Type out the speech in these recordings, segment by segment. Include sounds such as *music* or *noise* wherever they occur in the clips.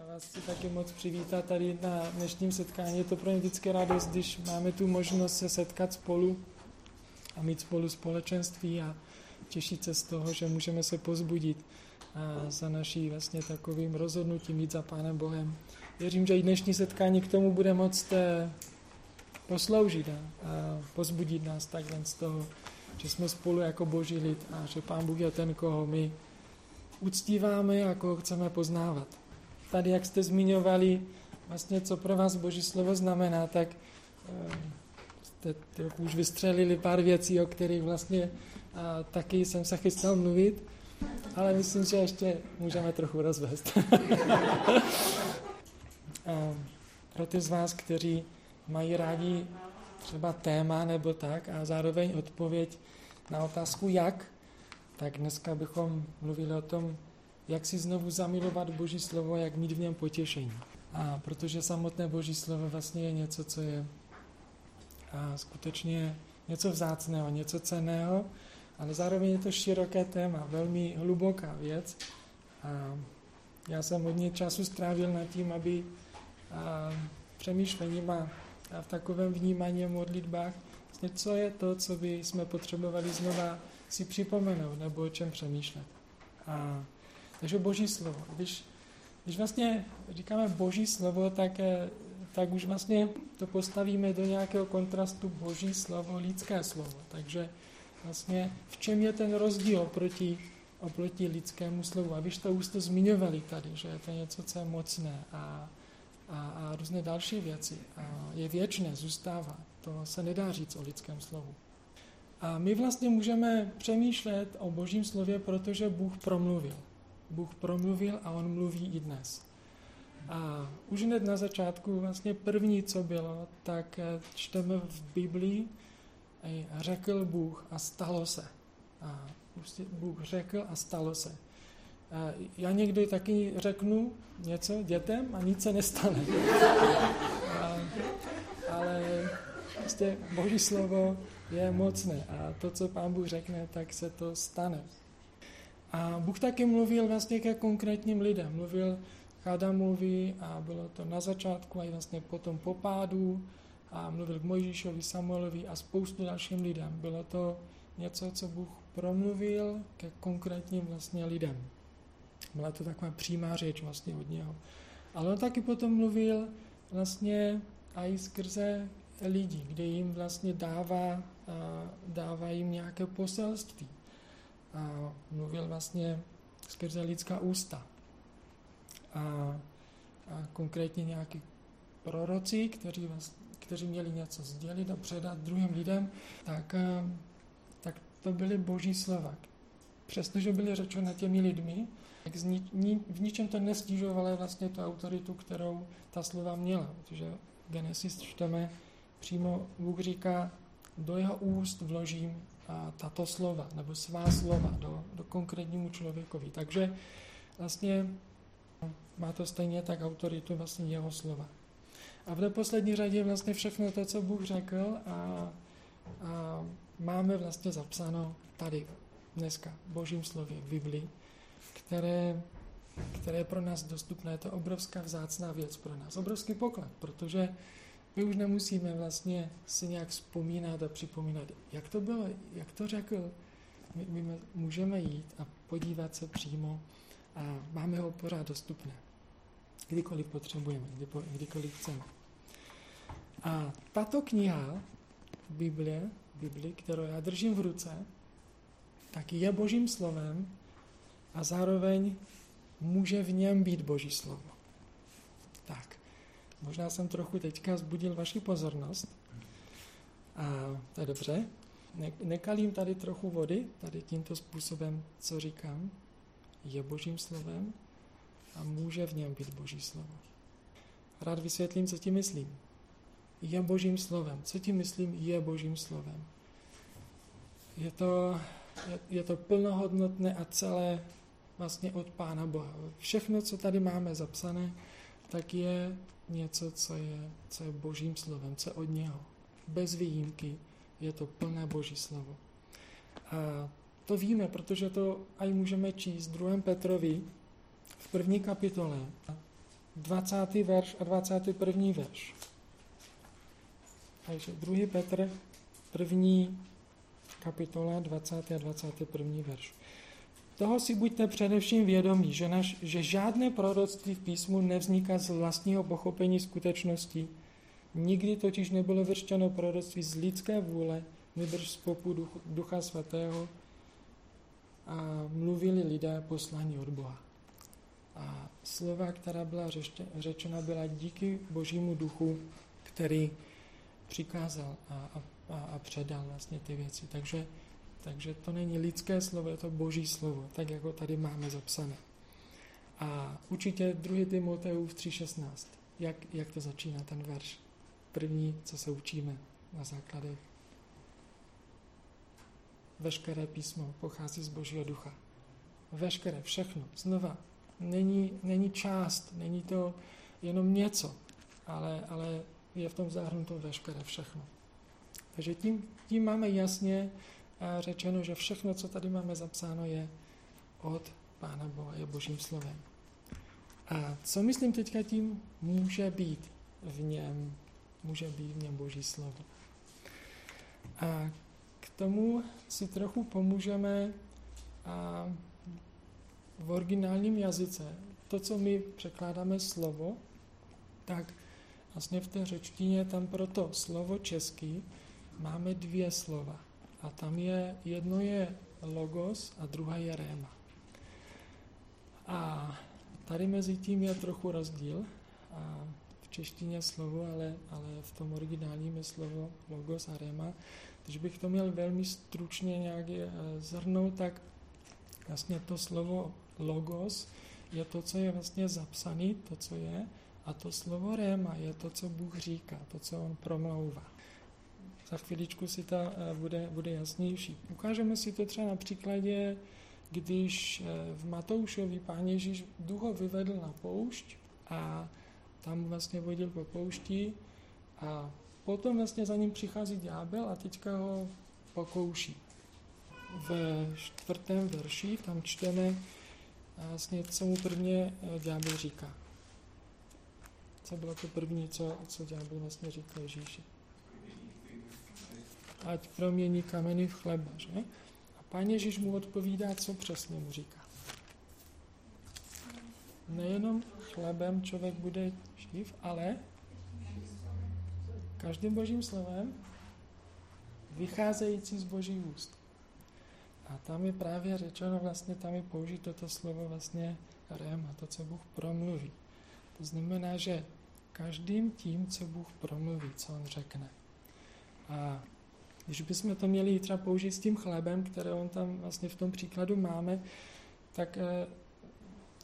Já vás chci taky moc přivítat tady na dnešním setkání. Je to pro mě vždycky radost, když máme tu možnost se setkat spolu a mít spolu společenství a těšit se z toho, že můžeme se pozbudit a za naší vlastně takovým rozhodnutím jít za Pánem Bohem. Věřím, že i dnešní setkání k tomu bude moct eh, posloužit a pozbudit nás takhle z toho, že jsme spolu jako boží lid a že Pán Bůh je ten, koho my uctíváme a koho chceme poznávat. Tady, jak jste zmiňovali, vlastně co pro vás Boží slovo znamená, tak eh, jste trochu už vystřelili pár věcí, o kterých vlastně a, taky jsem se chystal mluvit, ale myslím, že ještě můžeme trochu rozvést. *laughs* pro ty z vás, kteří mají rádi třeba téma nebo tak a zároveň odpověď na otázku jak, tak dneska bychom mluvili o tom, jak si znovu zamilovat Boží slovo, jak mít v něm potěšení. A protože samotné Boží slovo vlastně je něco, co je a skutečně něco vzácného, něco ceného, ale zároveň je to široké téma, velmi hluboká věc. A já jsem hodně času strávil nad tím, aby a přemýšlením a, v takovém vnímání a modlitbách, vlastně co je to, co by jsme potřebovali znova si připomenout nebo o čem přemýšlet. A, takže Boží slovo. Když, když vlastně říkáme Boží slovo, tak, eh, tak už vlastně to postavíme do nějakého kontrastu Boží slovo, lidské slovo. Takže vlastně v čem je ten rozdíl oproti, oproti lidskému slovu. A vy jste už to zmiňovali tady, že je to něco, co je mocné a, a, a různé další věci. A je věčné, zůstává. To se nedá říct o lidském slovu. A my vlastně můžeme přemýšlet o božím slově, protože Bůh promluvil. Bůh promluvil a on mluví i dnes. A už hned na začátku, vlastně první, co bylo, tak eh, čteme v Biblii, řekl Bůh a stalo se. A Bůh řekl a stalo se. A já někdy taky řeknu něco dětem a nic se nestane. A, ale prostě Boží slovo je mocné a to, co Pán Bůh řekne, tak se to stane. A Bůh taky mluvil vlastně ke konkrétním lidem. Mluvil mluví a bylo to na začátku a i vlastně potom po pádu a mluvil k Mojžíšovi, Samuelovi a spoustu dalším lidem. Bylo to něco, co Bůh promluvil ke konkrétním vlastně lidem. Byla to taková přímá řeč vlastně od něho. Ale on taky potom mluvil vlastně i skrze lidí, kde jim vlastně dává, dává jim nějaké poselství. A mluvil vlastně skrze lidská ústa. A, a konkrétně nějaký proroci, kteří, vás, kteří měli něco sdělit a předat druhým lidem, tak, tak to byly boží slova. Přestože byly řečené těmi lidmi, tak v ničem to nestížovalo vlastně tu autoritu, kterou ta slova měla. Protože Genesis čteme, přímo Bůh říká, do jeho úst vložím tato slova, nebo svá slova do, do konkrétnímu člověkovi. Takže vlastně má to stejně tak autoritu vlastně jeho slova. A v neposlední řadě vlastně všechno to, co Bůh řekl a, a máme vlastně zapsáno tady dneska v Božím slově, v Biblii, které, které je pro nás dostupné. Je to obrovská vzácná věc pro nás, obrovský poklad, protože my už nemusíme vlastně si nějak vzpomínat a připomínat, jak to bylo, jak to řekl. My, my můžeme jít a podívat se přímo a máme ho pořád dostupné. Kdykoliv potřebujeme, kdykoliv chceme. A tato kniha, Biblie, Bibli, kterou já držím v ruce, tak je božím slovem a zároveň může v něm být boží slovo. Tak. Možná jsem trochu teďka zbudil vaši pozornost. A to je dobře. Nekalím tady trochu vody, tady tímto způsobem, co říkám, je božím slovem a může v něm být boží slovo. Rád vysvětlím, co tím myslím. Je božím slovem. Co tím myslím, je božím slovem. Je to, je, je to plnohodnotné a celé vlastně od Pána Boha. Všechno, co tady máme zapsané, tak je něco, co je, co je božím slovem, co je od něho. Bez výjimky je to plné boží slovo. A to víme, protože to aj můžeme číst v 2. Petrovi v první kapitole 20. verš a 21. verš. Takže 2. Petr, první kapitola, 20. a 21. verš. Toho si buďte především vědomí, že, naš, že žádné proroctví v písmu nevzniká z vlastního pochopení skutečnosti. Nikdy totiž nebylo vyřčeno proroctví z lidské vůle, nebrž z popu Ducha Svatého a mluvili lidé poslaní od Boha. A slova, která byla řečena, byla díky Božímu duchu, který přikázal a, a, a předal vlastně ty věci. Takže, takže to není lidské slovo, je to Boží slovo, tak jako tady máme zapsané. A určitě 2. Timoteův 3.16. Jak, jak to začíná ten verš? První, co se učíme na základech. Veškeré písmo pochází z Božího ducha. Veškeré, všechno. Znova, není, není část, není to jenom něco, ale, ale je v tom zahrnuto veškeré všechno. Takže tím, tím máme jasně řečeno, že všechno, co tady máme zapsáno, je od Pána Boha, je Božím slovem. A co myslím teďka tím může být v něm, může být v něm Boží slovo. A k tomu si trochu pomůžeme a v originálním jazyce. To, co my překládáme slovo, tak vlastně v té řečtině tam pro to slovo český máme dvě slova. A tam je, jedno je logos a druhá je réma. A tady mezi tím je trochu rozdíl. A v češtině slovo, ale, ale v tom originálním je slovo logos a réma. Když bych to měl velmi stručně nějak eh, zhrnout, tak vlastně to slovo logos je to, co je vlastně zapsané, to, co je, a to slovo réma je to, co Bůh říká, to, co on promlouvá. Za chviličku si to eh, bude, bude jasnější. Ukážeme si to třeba na příkladě, když eh, v Matoušovi pán Ježíš duho vyvedl na poušť a tam vlastně vodil po poušti a potom vlastně za ním přichází ďábel a teďka ho pokouší. V čtvrtém verši tam čteme vlastně, co mu prvně eh, ďábel říká. Co bylo to první, co, co ďábel vlastně říká Ježíši. Ať promění kameny v chleba, že? A pán Ježíš mu odpovídá, co přesně mu říká. Nejenom chlebem člověk bude živ, ale každým božím slovem vycházející z boží úst. A tam je právě řečeno, vlastně tam je použít toto slovo vlastně rem, to, co Bůh promluví. To znamená, že každým tím, co Bůh promluví, co On řekne. A když bychom to měli třeba použít s tím chlebem, které on tam vlastně v tom příkladu máme, tak eh,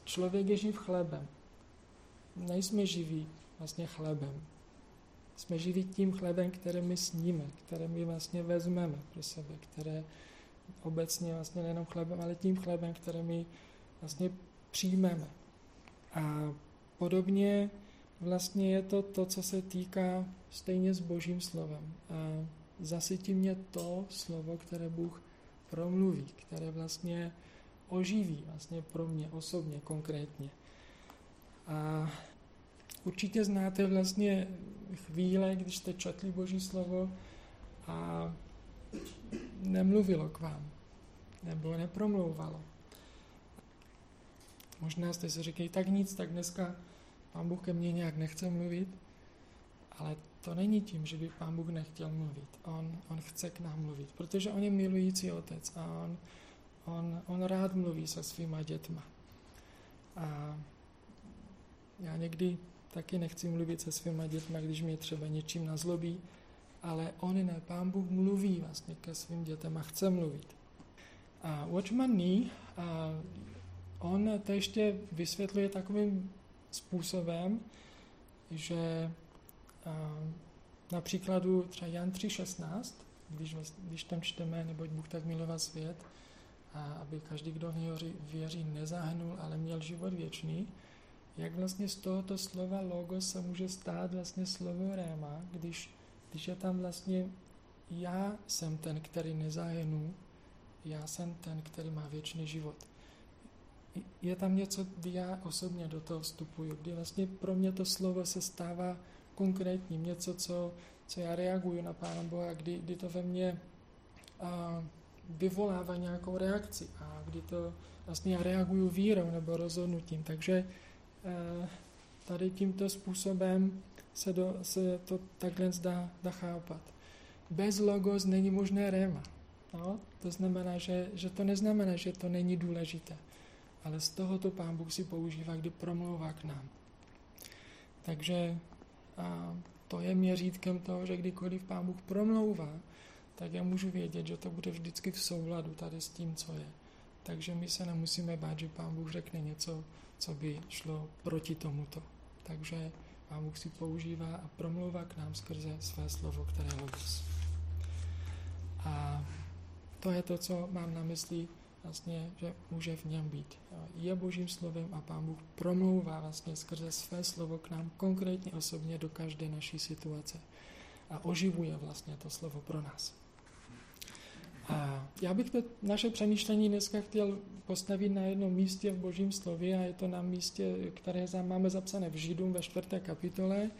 člověk je živ chlebem. Nejsme živí vlastně chlebem. Jsme živí tím chlebem, které my sníme, které my vlastně vezmeme pro sebe, které obecně vlastně nejenom chlebem, ale tím chlebem, který my vlastně přijmeme. A podobně vlastně je to to, co se týká stejně s božím slovem. A zasytí mě to slovo, které Bůh promluví, které vlastně oživí vlastně pro mě osobně, konkrétně. A určitě znáte vlastně chvíle, když jste četli Boží slovo a nemluvilo k vám, nebo nepromlouvalo. Možná jste si říkali, tak nic, tak dneska pán Bůh ke mně nějak nechce mluvit, ale to není tím, že by pán Bůh nechtěl mluvit. On, on chce k nám mluvit, protože on je milující otec a on, on, on rád mluví se svýma dětma. A já někdy taky nechci mluvit se svýma dětma, když mě třeba něčím nazlobí, ale on ne, pán Bůh mluví vlastně ke svým dětem a chce mluvit. A Watchman Nee, a on to ještě vysvětluje takovým způsobem, že na příkladu třeba Jan 3.16, když, když tam čteme, neboť Bůh tak miloval svět, a aby každý, kdo v něho věří, nezahnul, ale měl život věčný, jak vlastně z tohoto slova logos se může stát vlastně slovo réma, když když je tam vlastně já jsem ten, který nezahynu, já jsem ten, který má věčný život. je tam něco, kdy já osobně do toho vstupuju, kdy vlastně pro mě to slovo se stává konkrétním, něco, co, co já reaguju na Pána Boha, kdy, kdy to ve mně a, vyvolává nějakou reakci a kdy to vlastně já reaguju vírou nebo rozhodnutím. Takže e, tady tímto způsobem se, do, se to takhle dá, dá chápat. Bez logos není možné réma. No? To znamená, že, že to neznamená, že to není důležité. Ale z tohoto Pán Bůh si používá, kdy promlouvá k nám. Takže a to je měřítkem toho, že kdykoliv Pán Bůh promlouvá, tak já můžu vědět, že to bude vždycky v souladu tady s tím, co je. Takže my se nemusíme bát, že Pán Bůh řekne něco, co by šlo proti tomuto. Takže Pán Bůh si používá a promlouvá k nám skrze své slovo, které logos. A to je to, co mám na mysli, vlastně, že může v něm být. Je božím slovem a Pán Bůh promlouvá vlastně skrze své slovo k nám konkrétně osobně do každé naší situace a oživuje vlastně to slovo pro nás. A já bych to naše přemýšlení dneska chtěl postavit na jednom místě v Božím slově a je to na místě, které máme zapsané v Židům ve čtvrté kapitole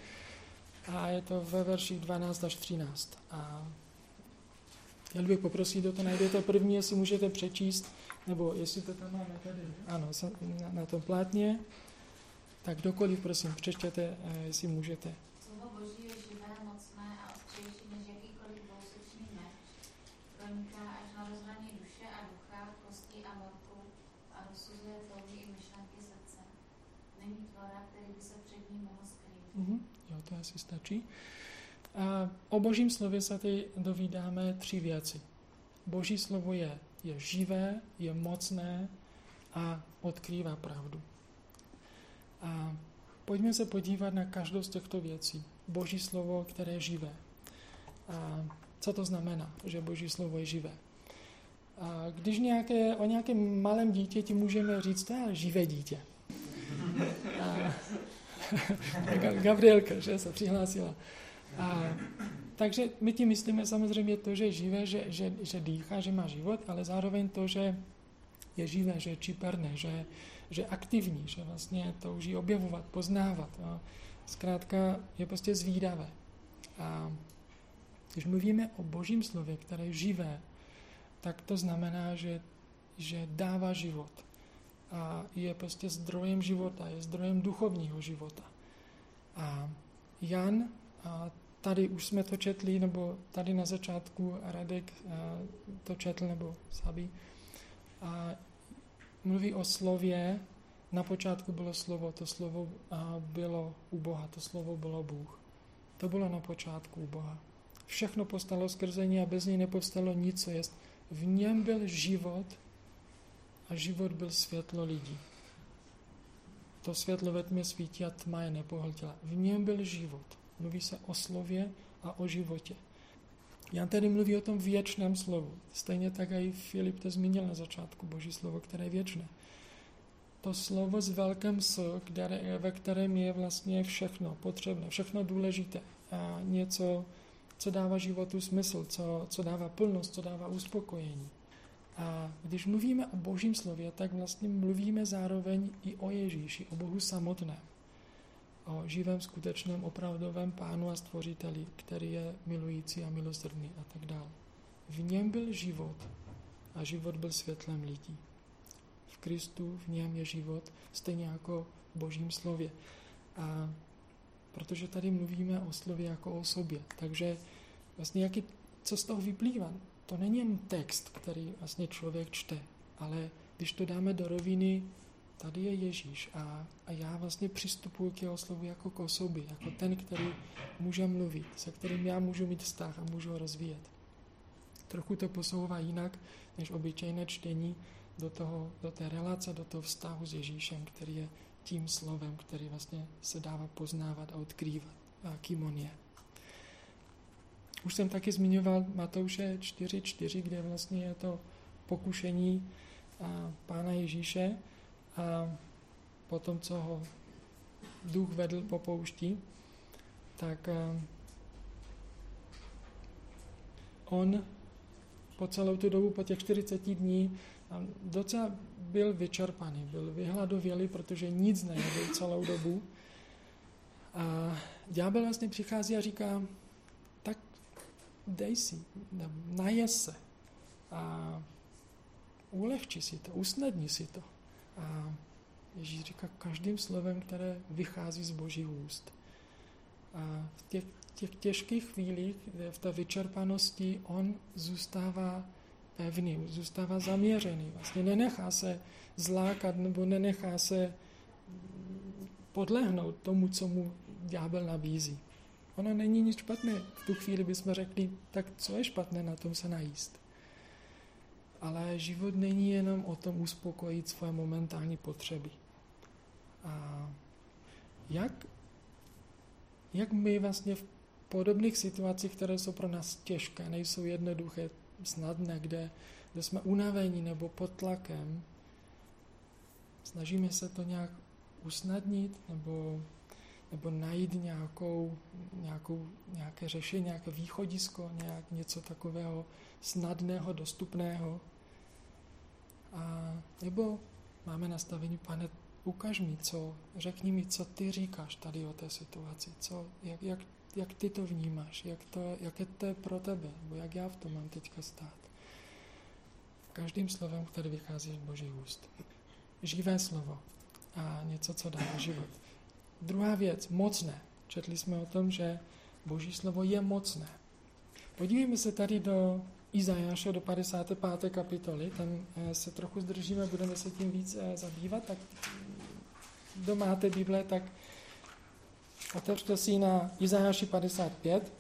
a je to ve verších 12 až 13. A Chtěl bych poprosit, kdo to najdete první, jestli můžete přečíst, nebo jestli to tam máme tady, ano, na, na tom plátně, tak kdokoliv, prosím, přečtěte, eh, jestli můžete. Slovo Boží je živé, mocné a ostřejší než jakýkoliv dvousečný meč. Proniká až na rozhraní duše a ducha, kosti a morku a rozsuzuje touhy i myšlenky srdce. Není tvora, který by se před ním mohl skrýt. Mm-hmm. Jo, to asi stačí. A o božím slově se tady dovídáme tři věci. Boží slovo je, je živé, je mocné a odkrývá pravdu. A pojďme se podívat na každou z těchto věcí. Boží slovo, které je živé. A co to znamená, že Boží slovo je živé? A když nějaké, o nějakém malém dítěti můžeme říct, to je živé dítě. A, *laughs* Gabrielka, že se přihlásila. A, takže my tím myslíme samozřejmě to, že je živé, že, že, že dýchá, že má život, ale zároveň to, že je živé, že je čiperné, že, je aktivní, že vlastně touží objevovat, poznávat. A zkrátka je prostě zvídavé. A když mluvíme o božím slově, které je živé, tak to znamená, že, že dává život. A je prostě zdrojem života, je zdrojem duchovního života. A Jan a tady už jsme to četli, nebo tady na začátku Radek eh, to četl, nebo Sabi. A mluví o slově, na počátku bylo slovo, to slovo eh, bylo u Boha, to slovo bylo Bůh. To bylo na počátku u Boha. Všechno postalo skrze ní a bez něj nepovstalo nic, co jest. V něm byl život a život byl světlo lidí. To světlo ve tmě svítí a tma je nepohltila. V něm byl život. Mluví se o slově a o životě. Jan tady mluví o tom věčném slovu. Stejně tak i Filip to zmínil na začátku, boží slovo, které je věčné. To slovo s velkým S, které, ve kterém je vlastně všechno potřebné, všechno důležité. A něco, co dává životu smysl, co, co dává plnost, co dává uspokojení. A když mluvíme o božím slově, tak vlastně mluvíme zároveň i o Ježíši, o Bohu samotném o živém, skutečném, opravdovém pánu a stvořiteli, který je milující a milosrdný a tak dále. V něm byl život a život byl světlem lidí. V Kristu v něm je život, stejně jako v božím slově. A protože tady mluvíme o slově jako o sobě, takže vlastně jaký, co z toho vyplývá? To není jen text, který vlastně člověk čte, ale když to dáme do roviny tady je Ježíš a, a já vlastně přistupuji k jeho slovu jako k osobě, jako ten, který může mluvit, se kterým já můžu mít vztah a můžu ho rozvíjet. Trochu to posouvá jinak, než obyčejné čtení do, toho, do té relace, do toho vztahu s Ježíšem, který je tím slovem, který vlastně se dává poznávat a odkrývat, a kým on je. Už jsem taky zmiňoval Matouše 4.4, kde vlastně je to pokušení Pána Ježíše, a potom, co ho duch vedl po poušti, tak eh, on po celou tu dobu, po těch 40 dní, docela byl vyčerpaný, byl vyhladovělý, protože nic nejedl celou dobu. A ďábel vlastně přichází a říká, tak dej si, najez se a ulehči si to, usnadni si to. A Ježíš říká každým slovem, které vychází z boží úst. A v těch, těch těžkých chvílích, v té vyčerpanosti, on zůstává pevný, zůstává zaměřený. Vlastně nenechá se zlákat nebo nenechá se podlehnout tomu, co mu ďábel nabízí. Ono není nic špatné. V tu chvíli bychom řekli, tak co je špatné na tom se najíst. Ale život není jenom o tom uspokojit svoje momentální potřeby. A jak, jak my vlastně v podobných situacích, které jsou pro nás těžké, nejsou jednoduché, snadné, kde, kde jsme unavení nebo pod tlakem, snažíme se to nějak usnadnit nebo, nebo najít nějakou, nějakou, nějaké řešení, nějaké východisko, nějak něco takového snadného, dostupného. A, nebo máme nastavení, pane, ukaž mi, co, řekni mi, co ty říkáš tady o té situaci, co, jak, jak, jak ty to vnímáš, jak, to, jak je to pro tebe, nebo jak já v tom mám teďka stát. Každým slovem, které vychází z Boží úst. Živé slovo a něco, co dá život. Druhá věc, mocné. Četli jsme o tom, že Boží slovo je mocné. Podívejme se tady do Izajáše, do 55. kapitoly, tam eh, se trochu zdržíme, budeme se tím víc eh, zabývat, tak kdo máte Bible, tak otevřte si na Izajáši 55.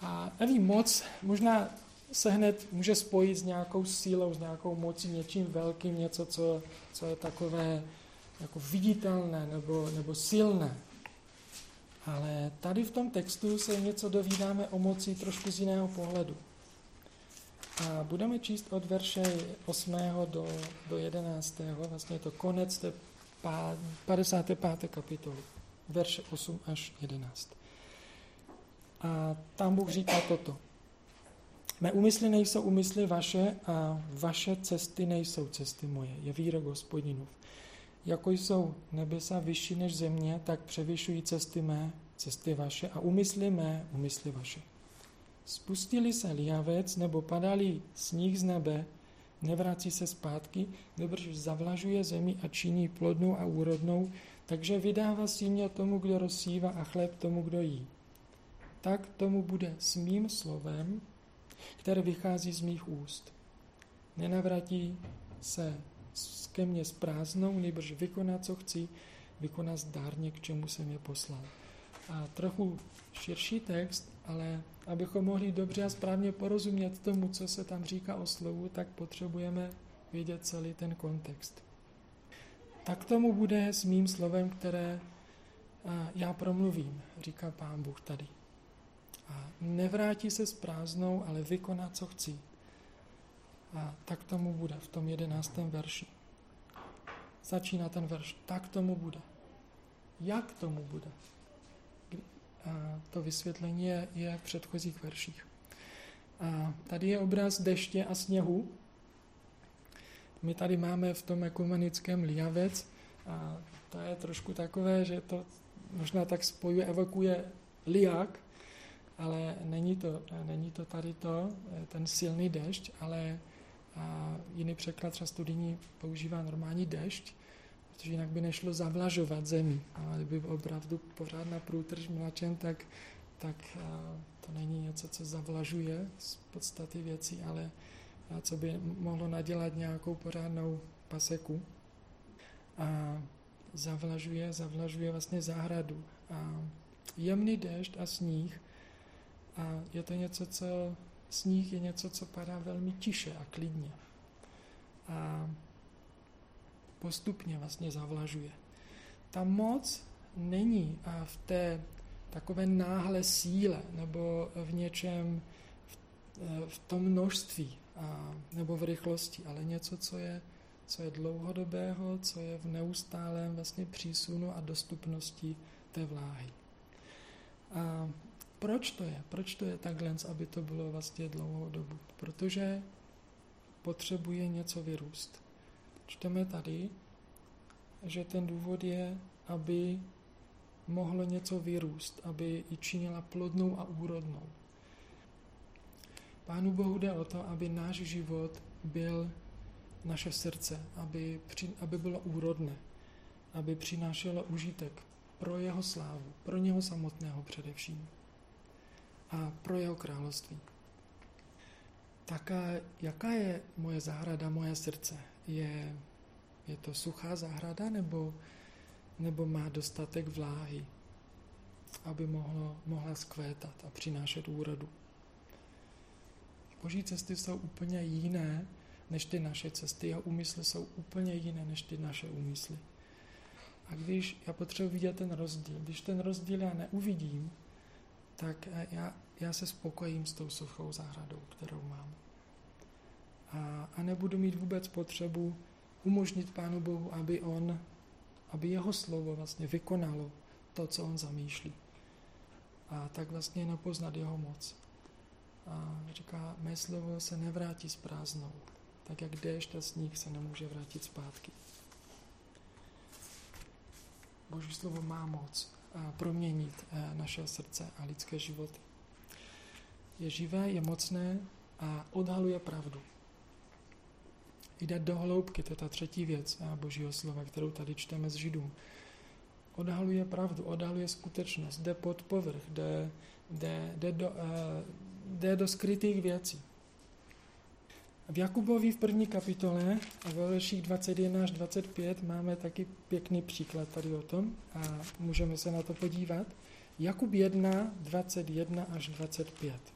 A nevím moc, možná se hned může spojit s nějakou sílou, s nějakou mocí, něčím velkým, něco, co, co je takové jako viditelné nebo, nebo silné. Ale tady v tom textu se něco dovídáme o moci trošku z jiného pohledu. A budeme číst od verše 8. do, do 11. Vlastně je to konec té 55. kapitoly, verše 8 až 11. A tam Bůh říká toto. Mé úmysly nejsou úmysly vaše a vaše cesty nejsou cesty moje, je výrok hospodinův. Jako jsou nebesa vyšší než země, tak převyšují cesty mé, cesty vaše a úmysly mé, úmysly vaše. Spustili se liavec nebo padali sníh z nebe, nevrací se zpátky, dobrž zavlažuje zemi a činí plodnou a úrodnou, takže vydává símě tomu, kdo rozsívá a chléb tomu, kdo jí. Tak tomu bude s mým slovem, které vychází z mých úst. Nenavratí se ke mně s prázdnou, nejbrž vykoná, co chci, vykoná zdárně, k čemu jsem je poslal. A trochu širší text, ale abychom mohli dobře a správně porozumět tomu, co se tam říká o slovu, tak potřebujeme vědět celý ten kontext. Tak tomu bude s mým slovem, které já promluvím, říká pán Bůh tady. A nevrátí se s prázdnou, ale vykoná, co chci. A tak tomu bude v tom jedenáctém verši. Začíná ten verš. Tak tomu bude. Jak tomu bude? A to vysvětlení je, je v předchozích verších. A tady je obraz deště a sněhu. My tady máme v tom ekumenickém liavec a to je trošku takové, že to možná tak spojuje, evokuje liák, ale není to, není to tady to, ten silný dešť, ale a jiný překlad, třeba studijní, používá normální dešť, protože jinak by nešlo zavlažovat zemi. A kdyby opravdu pořádná průtrž mlačen, tak, tak to není něco, co zavlažuje z podstaty věcí, ale co by mohlo nadělat nějakou pořádnou paseku. A zavlažuje, zavlažuje vlastně zahradu. A jemný déšť a sníh. A je to něco, co sníh je něco, co padá velmi tiše a klidně. A postupně vlastně zavlažuje. Ta moc není a v té takové náhle síle nebo v něčem, v, v tom množství a, nebo v rychlosti, ale něco, co je, co je dlouhodobého, co je v neustálém vlastně přísunu a dostupnosti té vláhy. A proč to je? Proč to je takhle, aby to bylo vlastně dlouhou dobu? Protože potřebuje něco vyrůst. Čteme tady, že ten důvod je, aby mohlo něco vyrůst, aby ji činila plodnou a úrodnou. Pánu Bohu jde o to, aby náš život byl naše srdce, aby, aby bylo úrodné, aby přinášelo užitek pro jeho slávu, pro něho samotného především a pro jeho království. Taká, jaká je moje zahrada, moje srdce? Je, je to suchá zahrada nebo, nebo má dostatek vláhy, aby mohlo, mohla skvétat a přinášet úrodu? Boží cesty jsou úplně jiné než ty naše cesty. Jeho úmysly jsou úplně jiné než ty naše úmysly. A když já potřebuji vidět ten rozdíl, když ten rozdíl já neuvidím, tak já, já se spokojím s tou suchou zahradou, kterou mám. A, a nebudu mít vůbec potřebu umožnit Pánu Bohu, aby on, aby jeho slovo vlastně vykonalo to, co on zamýšlí. A tak vlastně napoznat jeho moc. A říká, mé slovo se nevrátí s prázdnou, tak jak déšť a sníh se nemůže vrátit zpátky. Boží slovo má moc proměnit eh, naše srdce a lidské životy. Je živé, je mocné a odhaluje pravdu. Jde do hloubky, to je ta třetí věc eh, Božího slova, kterou tady čteme z Židům. Odhaluje pravdu, odhaluje skutečnost, jde pod povrch, jde, jde, jde, do, uh, jde do skrytých věcí. V Jakubovi v první kapitole a ve verších 21 až 25 máme taky pěkný příklad tady o tom a můžeme se na to podívat. Jakub 1, 21 až 25.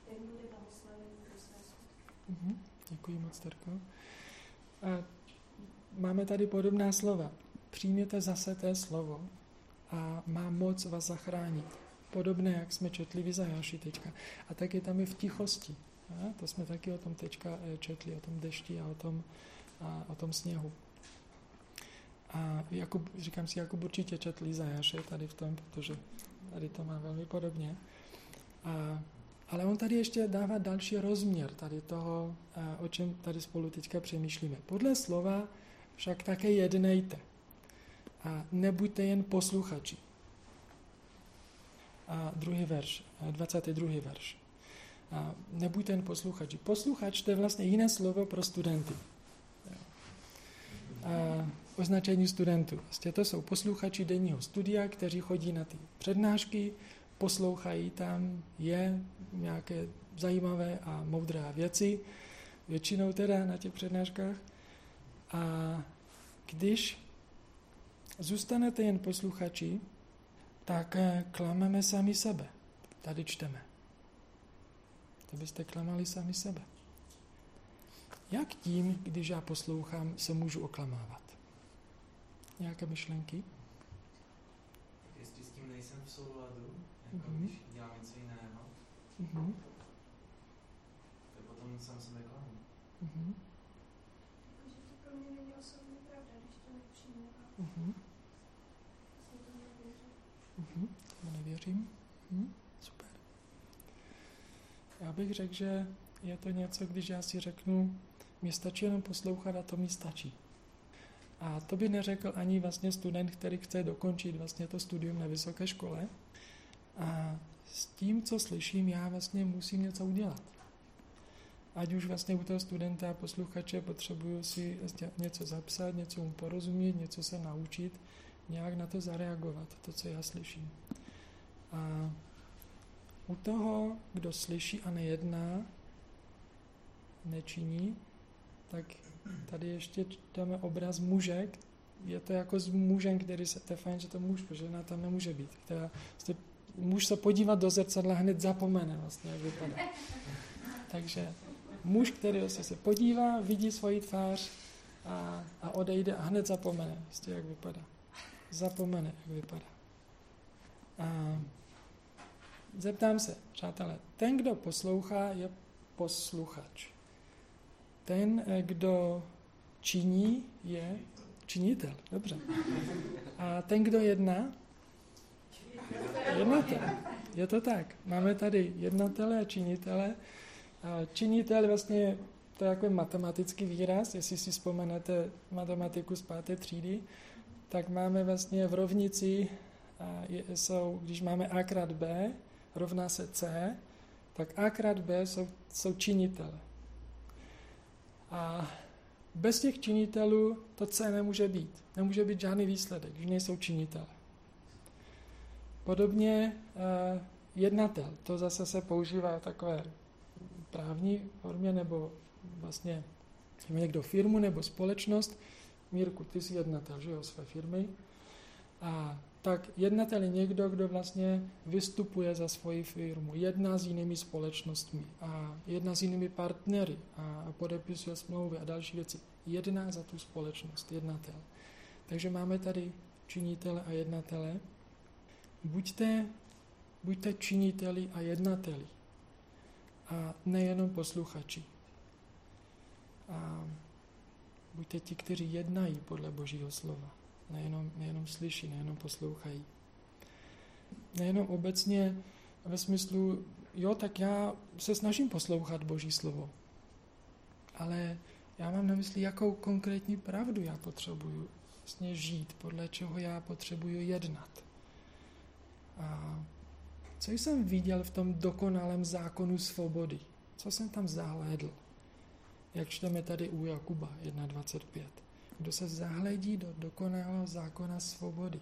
ten bude blahoslavený pro své skutky. Děkuji moc, Terko. A máme tady podobná slova. Přijměte zase té slovo a má moc vás zachránit. Podobné, jak jsme četli v Izajáši teďka. A tak je tam i v tichosti. A to jsme taky o tom teďka eh, četli, o tom dešti a o tom, a o tom sněhu. A Jakub, říkám si, Jakub určitě četl Izajáše tady v tom, protože tady to má velmi podobně. A, ale on tady ještě dává další rozměr tady toho, a, o čem tady spolu teďka přemýšlíme. Podle slova však také jednejte. A nebuďte jen posluchači. A druhý verš, 22. verš. A nebuďte jen posluchači. Posluchač to je vlastně jiné slovo pro studenty. A označení studentů. Vlastně to jsou posluchači denního studia, kteří chodí na ty přednášky, poslouchají tam je nějaké zajímavé a moudré věci, většinou teda na těch přednáškách. A když zůstanete jen posluchači, tak eh, klameme sami sebe. Tady čteme to byste klamali sami sebe. Jak tím, když já poslouchám, se můžu oklamávat? Nějaké myšlenky? Jestli s tím nejsem v souladu, jako mm-hmm. když dělám něco jiného, mm-hmm. tak potom sám sebe klamu. Mm-hmm. Takže to pro mě není osobní pravda, když to nepřijmu. Mm-hmm. Vlastně to nevěřím. Mm-hmm. To nevěřím. Mm-hmm. Já bych řekl, že je to něco, když já si řeknu, mě stačí jenom poslouchat a to mi stačí. A to by neřekl ani vlastně student, který chce dokončit vlastně to studium na vysoké škole. A s tím, co slyším, já vlastně musím něco udělat. Ať už vlastně u toho studenta a posluchače potřebuju si něco zapsat, něco mu porozumět, něco se naučit, nějak na to zareagovat, to, co já slyším. A u toho, kdo slyší a nejedná, nečiní, tak tady ještě dáme obraz muže, je to jako s mužem, který se, to je fajn, že to muž, protože žena tam nemůže být, která se muž se podívat do zrcadla hned zapomene vlastně, jak vypadá. Takže muž, který se, podívá, vidí svoji tvář a, a odejde a hned zapomene, vlastně, jak vypadá. Zapomene, jak vypadá. A zeptám se, přátelé, ten, kdo poslouchá, je posluchač. Ten, eh, kdo činí, je činitel. Dobře. A ten, kdo jedná, jednatel. Je to tak. Máme tady jednatele a činitele. Činitel vlastně, to je jako matematický výraz, jestli si vzpomenete matematiku z páté třídy, tak máme vlastně v rovnici, jsou, když máme a krát b, rovná se c, tak a krát b jsou, jsou činitele. A bez těch činitelů to C nemůže být. Nemůže být žádný výsledek, když nejsou činitele. Podobně eh, jednatel, to zase se používá v takové právní formě, nebo vlastně někdo firmu nebo společnost. Mírku, ty jsi jednatel, že jo, své firmy. A tak jednatel je někdo, kdo vlastně vystupuje za svoji firmu, jedná s jinými společnostmi a jedná s jinými partnery a podepisuje smlouvy a další věci. Jedná za tu společnost, jednatel. Takže máme tady činitele a jednatele. Buďte, buďte činiteli a jednateli a nejenom posluchači. A buďte ti, kteří jednají podle Božího slova nejenom, nejenom slyší, nejenom poslouchají. Nejenom obecně ve smyslu, jo, tak já se snažím poslouchat Boží slovo, ale já mám na mysli, jakou konkrétní pravdu já potřebuju vlastně žít, podle čeho já potřebuju jednat. Co jsem viděl v tom dokonalém zákonu svobody? Co jsem tam zahlédl? Jak čteme tady u Jakuba 1.25 kdo se zahledí do dokonalého zákona svobody.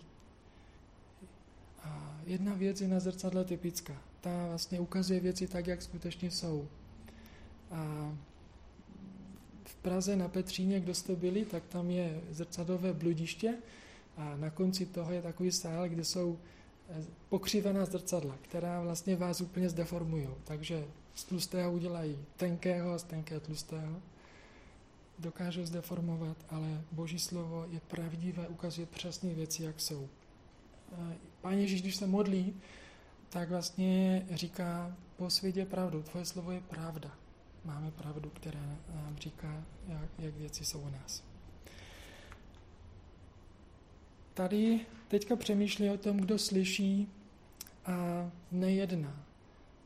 A jedna věc je na zrcadle typická. Ta vlastně ukazuje věci tak, jak skutečně jsou. A v Praze na Petříně, kdo jste byli, tak tam je zrcadlové bludiště a na konci toho je takový sál, kde jsou pokřivená zrcadla, která vlastně vás úplně zdeformují. Takže z tlustého udělají tenkého a z tenkého tlustého dokáže zdeformovat, ale Boží slovo je pravdivé, ukazuje přesně věci, jak jsou. Pán Ježíš, když se modlí, tak vlastně říká, posvědě pravdu, tvoje slovo je pravda. Máme pravdu, která nám říká, jak, jak věci jsou u nás. Tady teďka přemýšlí o tom, kdo slyší a nejedná.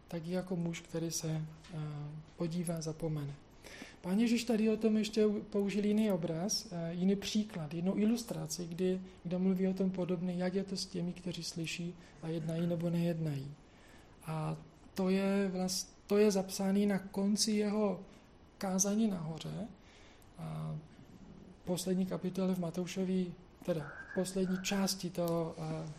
Tak jako muž, který se podívá, zapomene. Pán Ježíš tady o tom ještě použil jiný obraz, jiný příklad, jinou ilustraci, kdy, kde mluví o tom podobně, jak je to s těmi, kteří slyší a jednají nebo nejednají. A to je, vlast, to je zapsané na konci jeho kázání nahoře. A poslední kapitole v Matoušovi, teda poslední části toho, eh,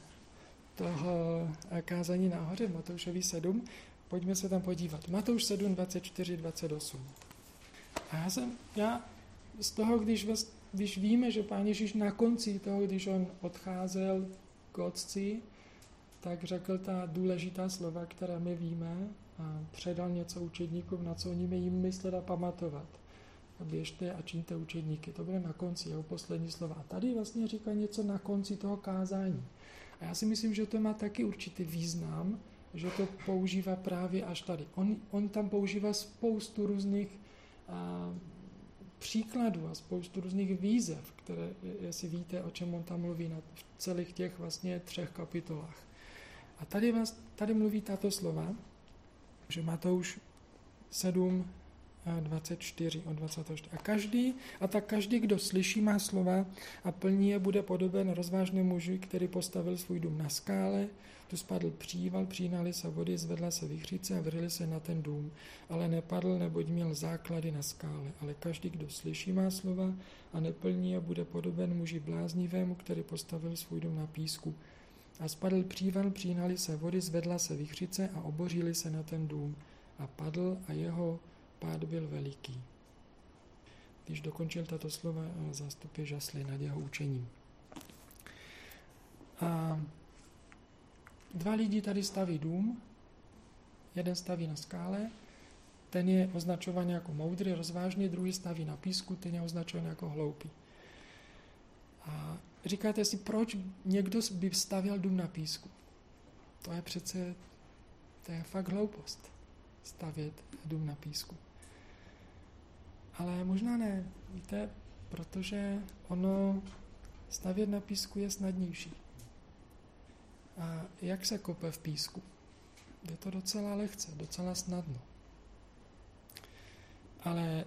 toho eh, kázání nahoře Matoušovi 7. Pojďme se tam podívat. Matouš 7, 24, 28. A já jsem, já z toho, když, když víme, že Pán Ježíš na konci toho, když on odcházel k otci, tak řekl ta důležitá slova, která my víme, a předal něco učedníkům, na co oni mají myslet a pamatovat. Běžte a čiňte učedníky. To bude na konci, jeho poslední slova. A tady vlastně říká něco na konci toho kázání. A já si myslím, že to má taky určitý význam, že to používá právě až tady. On, on tam používá spoustu různých a příkladů a spoustu různých výzev, které, jestli víte, o čem on tam mluví na celých těch vlastně třech kapitolách. A tady, vás, tady mluví tato slova, že Matouš 7, 24 od 24. A každý, a tak každý, kdo slyší má slova a plní je, bude podoben rozvážnému muži, který postavil svůj dům na skále, tu spadl příval, přínali se vody, zvedla se vychřice a vrili se na ten dům, ale nepadl, neboť měl základy na skále. Ale každý, kdo slyší má slova a neplní je, bude podoben muži bláznivému, který postavil svůj dům na písku. A spadl příval, přínali se vody, zvedla se vychřice a obořili se na ten dům. A padl a jeho pád byl veliký. Když dokončil tato slova, zástupy žasli nad jeho učením. A dva lidi tady staví dům, jeden staví na skále, ten je označovaný jako moudrý, rozvážný, druhý staví na písku, ten je označovaný jako hloupý. A říkáte si, proč někdo by stavěl dům na písku? To je přece, to je fakt hloupost, stavět dům na písku. Ale možná ne, víte, protože ono stavět na písku je snadnější. A jak se kope v písku? Je to docela lehce, docela snadno. Ale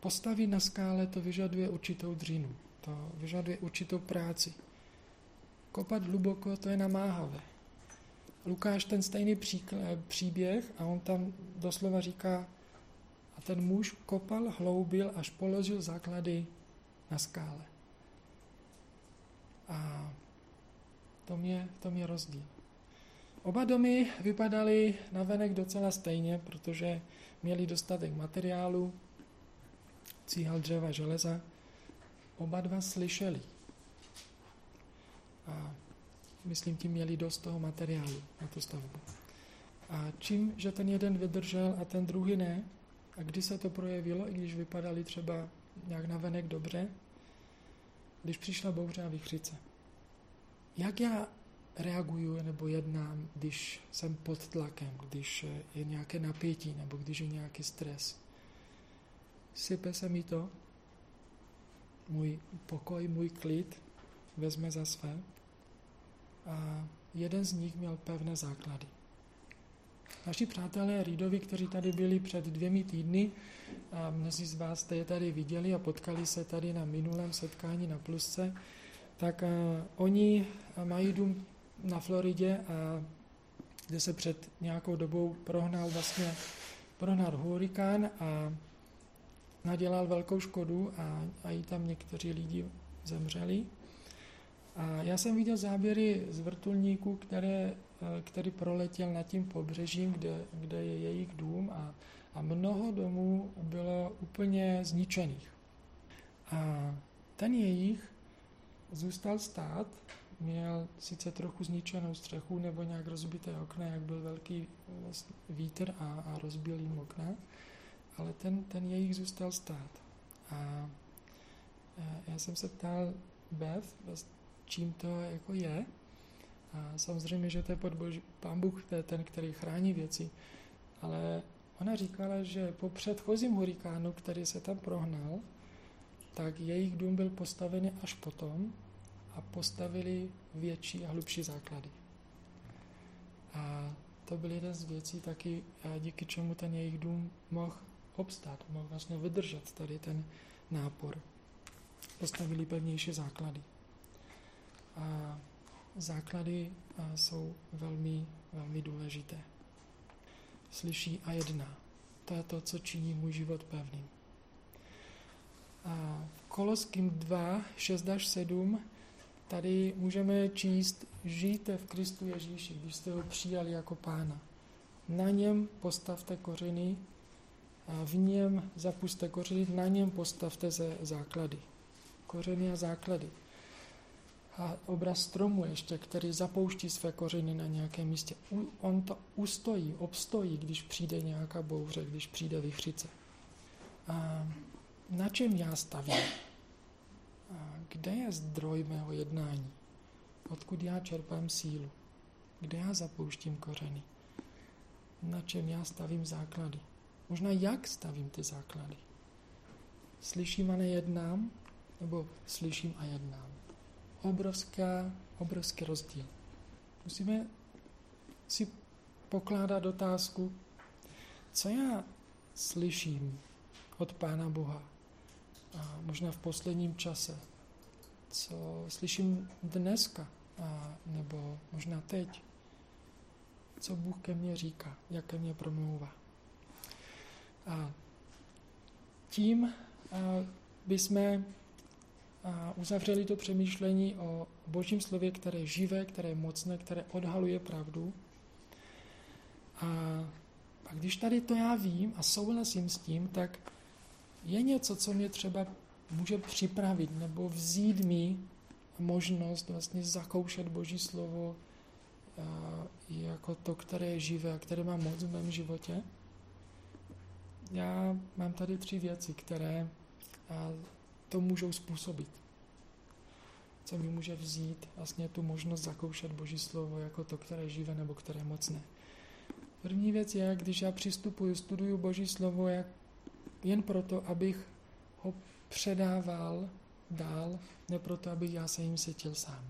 postavit na skále to vyžaduje určitou dřinu, to vyžaduje určitou práci. Kopat hluboko to je namáhavé. Lukáš ten stejný příběh a on tam doslova říká, a ten muž kopal, hloubil, až položil základy na skále. A to mě, to mě rozdíl. Oba domy vypadaly navenek docela stejně, protože měli dostatek materiálu, cíhal dřeva, železa. Oba dva slyšeli. A myslím, tím měli dost toho materiálu na tu stavbu. A čím, že ten jeden vydržel a ten druhý ne, a kdy se to projevilo, i když vypadali třeba nějak navenek dobře, když přišla bouře a vychřice. Jak já reaguju nebo jednám, když jsem pod tlakem, když je nějaké napětí nebo když je nějaký stres? Sype se mi to, můj pokoj, můj klid vezme za své a jeden z nich měl pevné základy. Naši přátelé Ridovi, kteří tady byli před dvěmi týdny, a mnozí z vás jste je tady viděli a potkali se tady na minulém setkání na Plusce, tak uh, oni mají dům na Floridě, a kde se před nějakou dobou prohnal vlastně prohnal hurikán a nadělal velkou škodu a, a i tam někteří lidi zemřeli. A já jsem viděl záběry z vrtulníku, které, který proletěl nad tím pobřežím, kde, kde je jejich dům a, a mnoho domů bylo úplně zničených. A ten jejich zůstal stát, měl sice trochu zničenou střechu nebo nějak rozbité okna, jak byl velký vlastně vítr a, a rozbil jim okna, ale ten, ten jejich zůstal stát. A já jsem se ptal Beth, čím to jako je. A samozřejmě, že to je pod boží, pán Bůh, to je ten, který chrání věci, ale ona říkala, že po předchozím hurikánu, který se tam prohnal, tak jejich dům byl postavený až potom a postavili větší a hlubší základy. A to byl jeden z věcí taky, díky čemu ten jejich dům mohl obstát, mohl vlastně vydržet tady ten nápor. Postavili pevnější základy. A základy jsou velmi, velmi důležité. Slyší a jedná. To je to, co činí můj život pevným. A v Koloským 2, 6 až 7 tady můžeme číst žijte v Kristu Ježíši, když jste ho přijali jako pána. Na něm postavte kořeny, a v něm zapuste kořeny, na něm postavte ze základy. Kořeny a základy. A obraz stromu ještě, který zapouští své kořeny na nějakém místě. On to ustojí, obstojí, když přijde nějaká bouře, když přijde vychřice. A na čem já stavím? A kde je zdroj mého jednání? Odkud já čerpám sílu? Kde já zapouštím kořeny? Na čem já stavím základy? Možná jak stavím ty základy? Slyším a nejednám? Nebo slyším a jednám? Obrovská, obrovský rozdíl. Musíme si pokládat otázku, co já slyším od Pána Boha, a možná v posledním čase, co slyším dneska, a nebo možná teď, co Bůh ke mně říká, jak ke mně promlouvá. A tím bychom uzavřeli to přemýšlení o božím slově, které je živé, které je mocné, které odhaluje pravdu. A, a když tady to já vím a souhlasím s tím, tak je něco, co mě třeba může připravit nebo vzít mi možnost vlastně zakoušet Boží slovo jako to, které je živé a které má moc v mém životě. Já mám tady tři věci, které to můžou způsobit. Co mi může vzít vlastně tu možnost zakoušet Boží slovo jako to, které je živé nebo které je mocné. První věc je, když já přistupuji, studuju Boží slovo jak, jen proto, abych ho předával dál, ne proto, abych já se jim setil sám.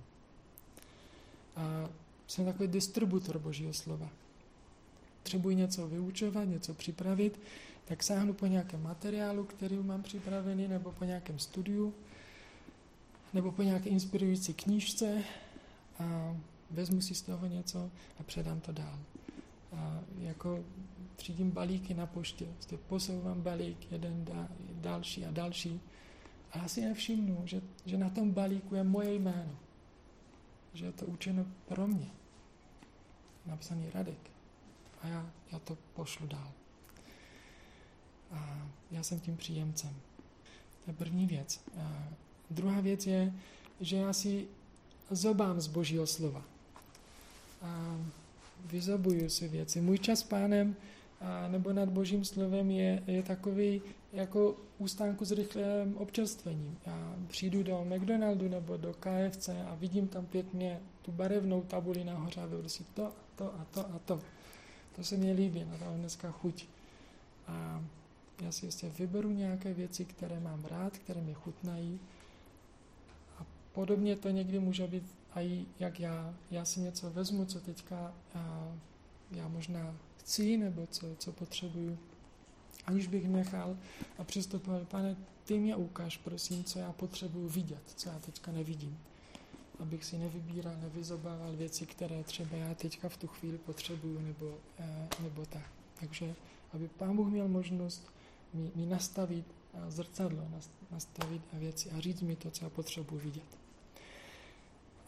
A jsem takový distributor Božího slova. Potřebuji něco vyučovat, něco připravit, tak sáhnu po nějakém materiálu, který mám připravený, nebo po nějakém studiu, nebo po nějaké inspirující knížce a vezmu si z toho něco a předám to dál. A jako třídím balíky na poště, prostě posouvám balík, jeden další a další. A já si nevšimnu, že, že na tom balíku je moje jméno. Že je to učeno pro mě. Napsaný Radek. A já, já to pošlu dál. A já jsem tím příjemcem. To je první věc. A druhá věc je, že já si zobám z Božího slova. A vyzobuju si věci. Můj čas s pánem a, nebo nad Božím slovem je, je takový jako ústánku s rychlým občerstvením. Já přijdu do McDonaldu nebo do KFC a vidím tam pěkně tu barevnou tabuli nahoře a si to a to a to a to. To se mi líbí, na to dneska chuť. A já si ještě vyberu nějaké věci, které mám rád, které mi chutnají. A podobně to někdy může být i jak já. Já si něco vezmu, co teďka a já možná chci, nebo co, co potřebuju, aniž bych nechal a přistupoval, pane, ty mě ukáž, prosím, co já potřebuju vidět, co já teďka nevidím. Abych si nevybíral, nevyzobával věci, které třeba já teďka v tu chvíli potřebuju, nebo, eh, nebo tak. Takže, aby Pán Bůh měl možnost mi, mi nastavit zrcadlo, nastavit věci a říct mi to, co já potřebuji vidět.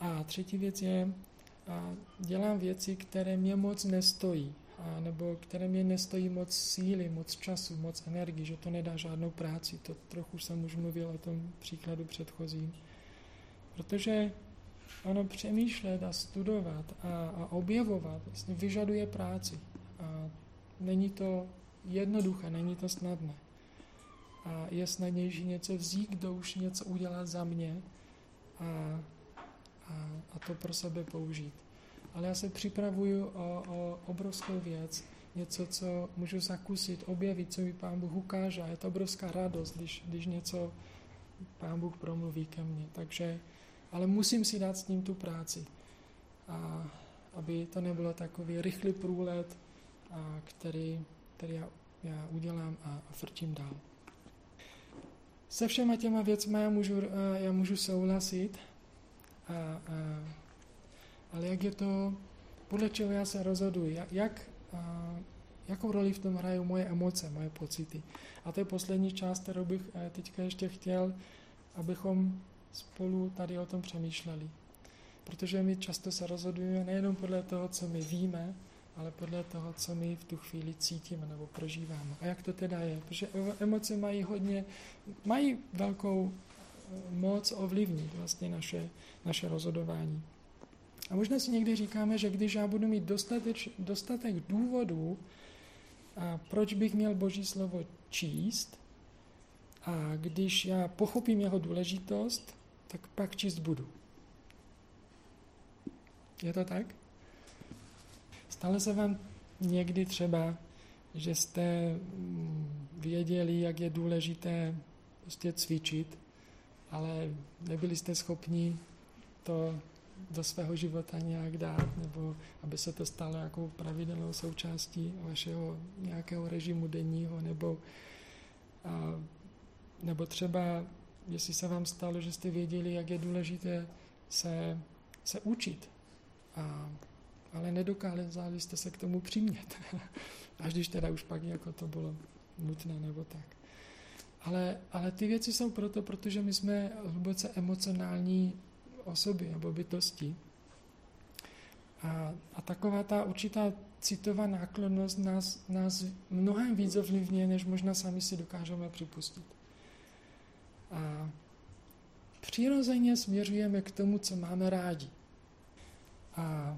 A třetí věc je, a dělám věci, které mě moc nestojí, a nebo které mě nestojí moc síly, moc času, moc energii, že to nedá žádnou práci. To trochu jsem už mluvil o tom příkladu předchozím. Protože ono přemýšlet a studovat a, a objevovat vlastně vyžaduje práci. A není to jednoduché, není to snadné. A je snadnější něco vzít, kdo už něco udělá za mě a, a, a to pro sebe použít. Ale já se připravuju o, o obrovskou věc, něco, co můžu zakusit, objevit, co mi Pán Bůh ukáže. A je to obrovská radost, když, když něco Pán Bůh promluví ke mně. Takže, ale musím si dát s ním tu práci. A aby to nebylo takový rychlý průlet, a který který já, já udělám a, a frčím dál. Se všema těma věcmi já můžu, já můžu souhlasit, a, a, ale jak je to, podle čeho já se rozhoduji, jak, a, jakou roli v tom hrají moje emoce, moje pocity. A to je poslední část, kterou bych e, teďka ještě chtěl, abychom spolu tady o tom přemýšleli. Protože my často se rozhodujeme nejenom podle toho, co my víme, ale podle toho, co my v tu chvíli cítíme nebo prožíváme. A jak to teda je? Protože emoce mají hodně, mají velkou eh, moc ovlivnit vlastně naše, naše rozhodování. A možná si někdy říkáme, že když já budu mít dostateč, dostatek důvodů, a proč bych měl Boží slovo číst, a když já pochopím jeho důležitost, tak pak číst budu. Je to tak? Stalo se vám někdy třeba, že jste mm, věděli, jak je důležité prostě cvičit, ale nebyli jste schopni to do svého života nějak dát, nebo aby se to stalo jako pravidelnou součástí vašeho nějakého režimu denního, nebo, a, nebo třeba, jestli se vám stalo, že jste věděli, jak je důležité se, se učit. A ale nedokázali jste se k tomu přimět. *laughs* Až když teda už pak jako to bylo nutné nebo tak. Ale, ale ty věci jsou proto, protože my jsme hluboce emocionální osoby nebo bytosti. A, a taková ta určitá citová náklonnost nás, nás mnohem víc ovlivňuje, než možná sami si dokážeme připustit. A přirozeně směřujeme k tomu, co máme rádi. A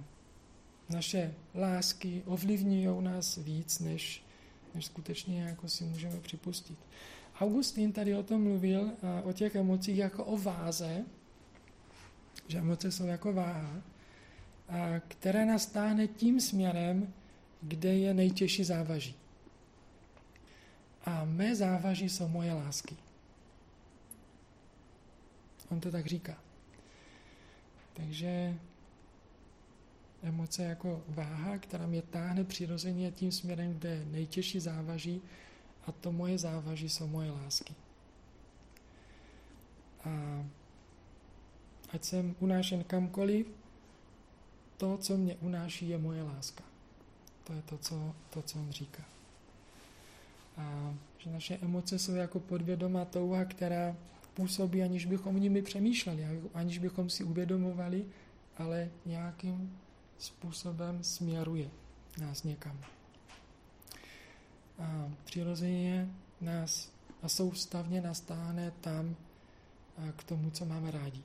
naše lásky ovlivňují nás víc, než, než skutečně jako si můžeme připustit. Augustín tady o tom mluvil, o těch emocích jako o váze, že emoce jsou jako váha, a která nás táhne tím směrem, kde je nejtěžší závaží. A mé závaží jsou moje lásky. On to tak říká. Takže emoce jako váha, která mě táhne přirozeně tím směrem, kde je nejtěžší závaží, a to moje závaží jsou moje lásky. A ať jsem unášen kamkoliv, to, co mě unáší, je moje láska. To je to, co, to, co on říká. A že naše emoce jsou jako podvědomá touha, která působí, aniž bychom nimi přemýšleli, aniž bychom si uvědomovali, ale nějakým způsobem směruje nás někam. A přirozeně nás a soustavně nastáhne tam k tomu, co máme rádi.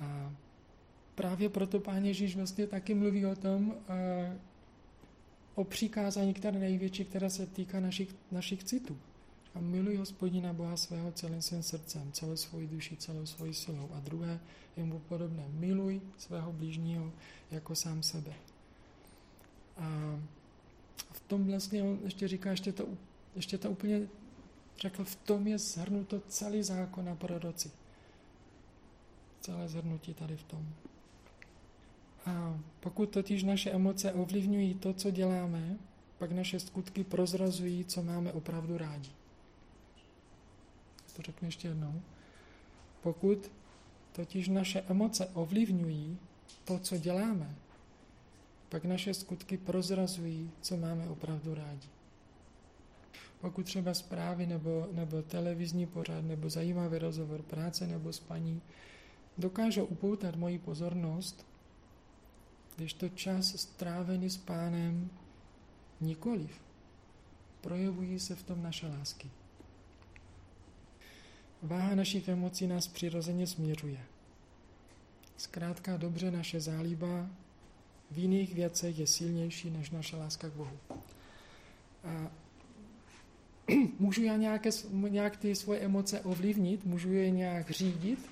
A právě proto Pán Ježíš vlastně taky mluví o tom, o přikázání, které největší, které se týká našich, našich citů. A miluj hospodina Boha svého celým svým srdcem, celou svoji duši, celou svoji silou. A druhé je mu podobné. Miluj svého blížního jako sám sebe. A v tom vlastně on ještě říká, ještě to, ještě to úplně řekl, v tom je zhrnuto celý zákon a proroci. Celé zhrnutí tady v tom. A pokud totiž naše emoce ovlivňují to, co děláme, pak naše skutky prozrazují, co máme opravdu rádi. To řeknu ještě jednou. Pokud totiž naše emoce ovlivňují to, co děláme, pak naše skutky prozrazují, co máme opravdu rádi. Pokud třeba zprávy nebo, nebo televizní pořad nebo zajímavý rozhovor, práce nebo spaní dokážou upoutat moji pozornost, když to čas strávený s pánem nikoliv, projevují se v tom naše lásky. Váha našich emocí nás přirozeně směřuje. Zkrátka dobře naše zálíba v jiných věcech je silnější než naše láska k Bohu. A *clears throat* můžu já nějaké, nějak ty svoje emoce ovlivnit, můžu je nějak řídit?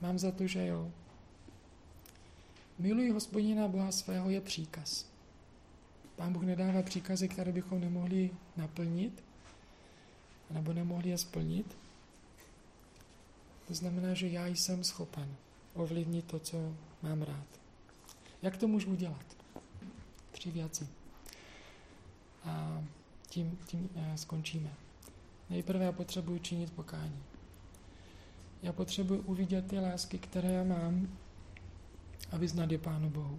Mám za to, že jo. Miluji hospodina Boha svého je příkaz. Pán Bůh nedává příkazy, které bychom nemohli naplnit, nebo nemohli je splnit. To znamená, že já jsem schopen ovlivnit to, co mám rád. Jak to můžu udělat? Tři věci. A tím, tím eh, skončíme. Nejprve já potřebuji činit pokání. Já potřebuji uvidět ty lásky, které já mám a vyznat je Pánu Bohu.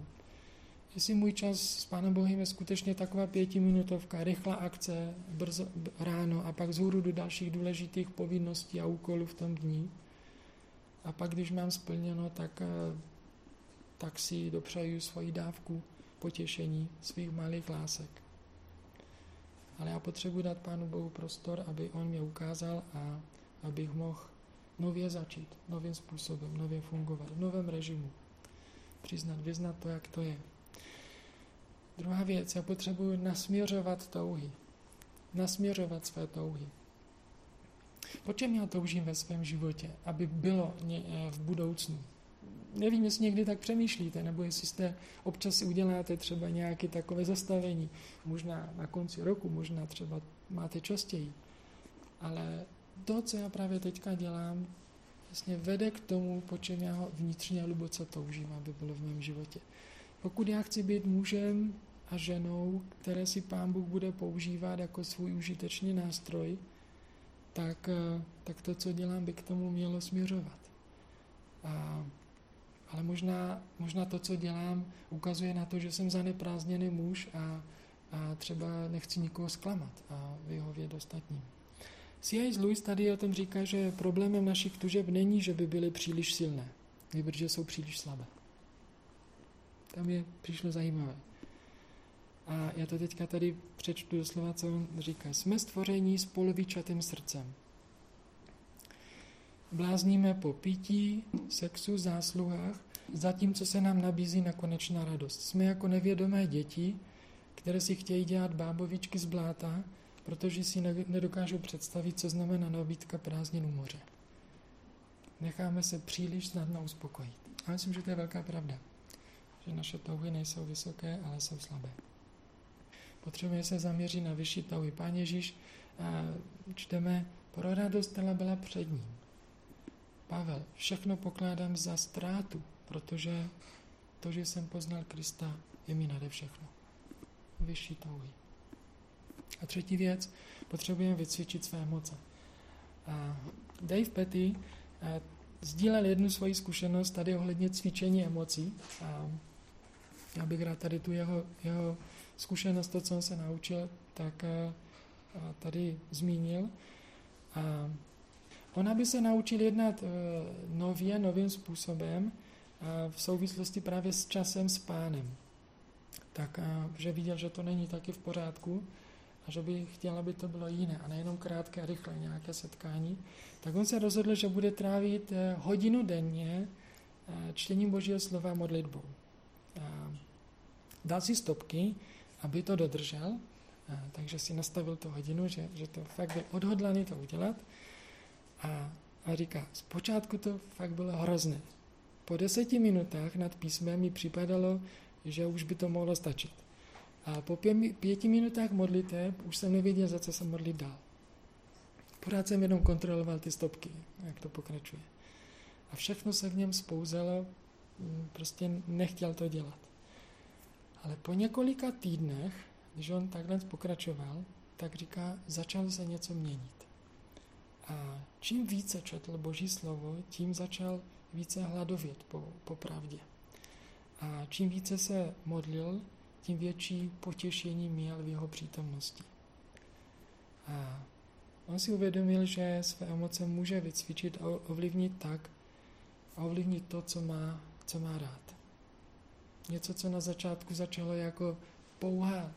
Jestli můj čas s Pánem Bohem je skutečně taková pětiminutovka, rychlá akce, brzo, ráno a pak zhůru do dalších důležitých povinností a úkolů v tom dní, a pak, když mám splněno, tak, eh, tak si dopřeju svoji dávku potěšení svých malých lásek. Ale já potřebuji dát Pánu Bohu prostor, aby On mě ukázal a abych mohl nově začít, novým způsobem, nově fungovat, v novém režimu. Přiznat, vyznat to, jak to je. Druhá věc, já potřebuji nasměřovat touhy. Nasměřovat své touhy. Po čem já toužím ve svém životě, aby bylo v budoucnu? Nevím, jestli někdy tak přemýšlíte, nebo jestli jste občas uděláte třeba nějaké takové zastavení, možná na konci roku, možná třeba máte častěji. Ale to, co já právě teďka dělám, vlastně vede k tomu, po čem já vnitřně hluboce toužím, aby bylo v mém životě. Pokud já chci být mužem a ženou, které si Pán Bůh bude používat jako svůj užitečný nástroj, tak, eh, tak to, co dělám, by k tomu mělo směřovat. A, ale možná, možná to, co dělám, ukazuje na to, že jsem zaneprázdněný muž a, a třeba nechci nikoho zklamat a vyhovět ostatním. C.I. Lewis tady o tom říká, že problémem našich tužeb není, že by byly příliš silné, nebo že jsou příliš slabé. Tam je přišlo zajímavé. A já to teďka tady přečtu doslova, co on říká. Jsme stvoření s polovičatým srdcem. Blázníme po pití, sexu, zásluhách zatímco se nám nabízí nekonečná radost. Jsme jako nevědomé děti, které si chtějí dělat bábovičky z bláta, protože si nedokážou představit, co znamená nabídka prázdnin u moře. Necháme se příliš snadno uspokojit. A myslím, že to je velká pravda. Že naše touhy nejsou vysoké, ale jsou slabé. Potřebujeme se zaměřit na vyšší touhy. Pán Ježíš, čteme, pro radost byla před ním. Pavel, všechno pokládám za ztrátu, protože to, že jsem poznal Krista, je mi nade všechno. Vyšší touhy. A třetí věc, potřebujeme vycvičit své emoce. A Dave Petty sdílel jednu svoji zkušenost tady ohledně cvičení emocí. Já bych rád tady tu jeho, jeho zkušenost, to, co on se naučil, tak tady zmínil. A on, aby se naučil jednat e, nově, novým způsobem, v souvislosti právě s časem s pánem. Tak, že viděl, že to není taky v pořádku a že by chtěl, aby to bylo jiné a nejenom krátké a rychle nějaké setkání, tak on se rozhodl, že bude trávit hodinu denně čtením Božího slova modlitbou. Dal si stopky, aby to dodržel, takže si nastavil tu hodinu, že, že to fakt byl odhodlaný to udělat. A, a říká, zpočátku to fakt bylo hrozné. Po deseti minutách nad písmem mi připadalo, že už by to mohlo stačit. A po pě, pěti minutách modliteb už jsem nevěděl, za co se modlit dál. Pořád jsem jenom kontroloval ty stopky, jak to pokračuje. A všechno se v něm spouzelo, mm, prostě nechtěl to dělat. Ale po několika týdnech, když on takhle pokračoval, tak říká, začal se něco měnit. A čím více četl Boží slovo, tím začal více hladovět po, po pravdě. A čím více se modlil, tím větší potěšení měl v jeho přítomnosti. A on si uvědomil, že své emoce může vycvičit a ovlivnit tak, a ovlivnit to, co má, co má rád. Něco, co na začátku začalo jako pouhá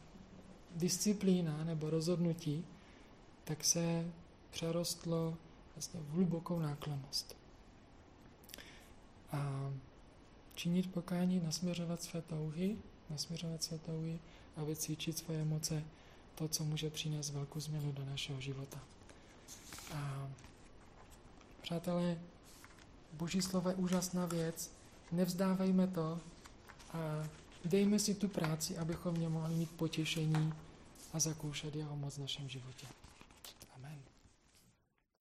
disciplína nebo rozhodnutí, tak se přerostlo vlastně v hlubokou náklonost. A činit pokání, nasměřovat své touhy, nasměřovat své touhy a vycvičit své emoce, to, co může přinést velkou změnu do našeho života. A přátelé, Boží slovo je úžasná věc, nevzdávejme to a dejme si tu práci, abychom mě mohli mít potěšení a zakoušet jeho moc v našem životě.